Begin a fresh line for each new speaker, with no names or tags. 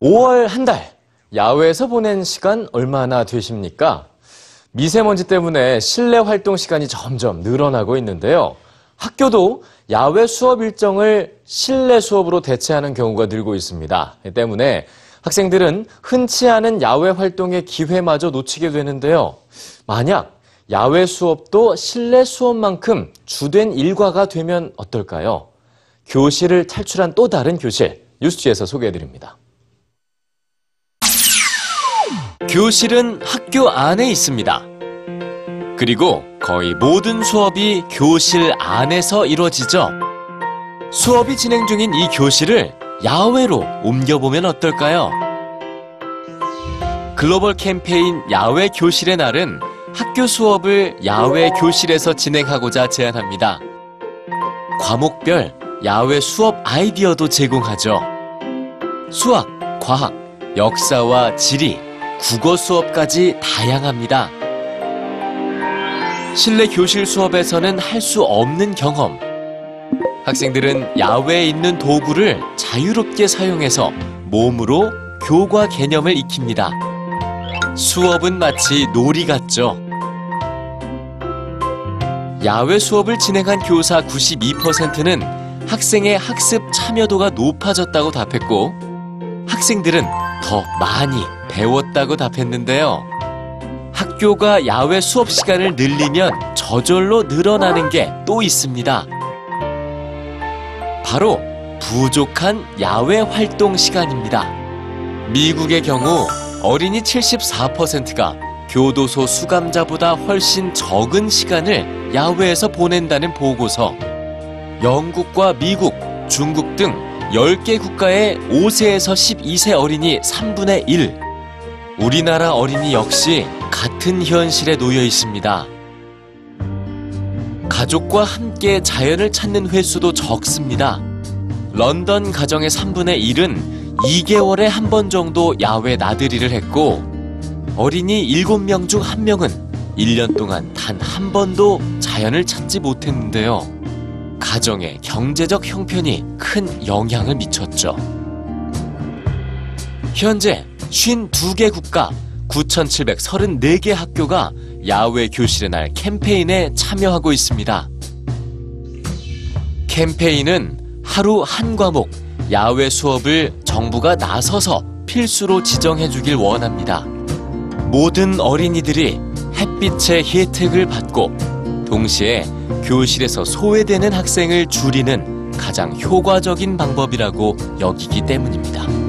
5월 한 달, 야외에서 보낸 시간 얼마나 되십니까? 미세먼지 때문에 실내 활동 시간이 점점 늘어나고 있는데요. 학교도 야외 수업 일정을 실내 수업으로 대체하는 경우가 늘고 있습니다. 때문에 학생들은 흔치 않은 야외 활동의 기회마저 놓치게 되는데요. 만약 야외 수업도 실내 수업만큼 주된 일과가 되면 어떨까요? 교실을 탈출한 또 다른 교실, 뉴스지에서 소개해드립니다. 교실은 학교 안에 있습니다. 그리고 거의 모든 수업이 교실 안에서 이루어지죠. 수업이 진행 중인 이 교실을 야외로 옮겨보면 어떨까요? 글로벌 캠페인 야외 교실의 날은 학교 수업을 야외 교실에서 진행하고자 제안합니다. 과목별 야외 수업 아이디어도 제공하죠. 수학, 과학, 역사와 지리, 국어 수업까지 다양합니다. 실내 교실 수업에서는 할 수 없는 경험. 학생들은 야외에 있는 도구를 자유롭게 사용해서 몸으로 교과 개념을 익힙니다. 수업은 마치 놀이 같죠. 야외 수업을 진행한 교사 92%는 학생의 학습 참여도가 높아졌다고 답했고, 학생들은 더 많이 배웠다고 답했는데요. 학교가 야외 수업 시간을 늘리면 저절로 늘어나는 게 또 있습니다. 바로 부족한 야외 활동 시간입니다. 미국의 경우 어린이 74%가 교도소 수감자보다 훨씬 적은 시간을 야외에서 보낸다는 보고서, 영국과 미국, 중국 등 10개 국가의 5세에서 12세 어린이 3분의 1, 우리나라 어린이 역시 같은 현실에 놓여 있습니다. 가족과 함께 자연을 찾는 횟수도 적습니다. 런던 가정의 3분의 1은 2개월에 한 번 정도 야외 나들이를 했고, 어린이 7명 중 1명은 1년 동안 단 한 번도 자연을 찾지 못했는데요. 가정의 경제적 형편이 큰 영향을 미쳤죠. 현재 52개 국가 9,734개 학교가 야외 교실의 날 캠페인에 참여하고 있습니다. 캠페인은 하루 한 과목 야외 수업을 정부가 나서서 필수로 지정해 주길 원합니다. 모든 어린이들이 햇빛의 혜택을 받고 동시에 교실에서 소외되는 학생을 줄이는 가장 효과적인 방법이라고 여기기 때문입니다.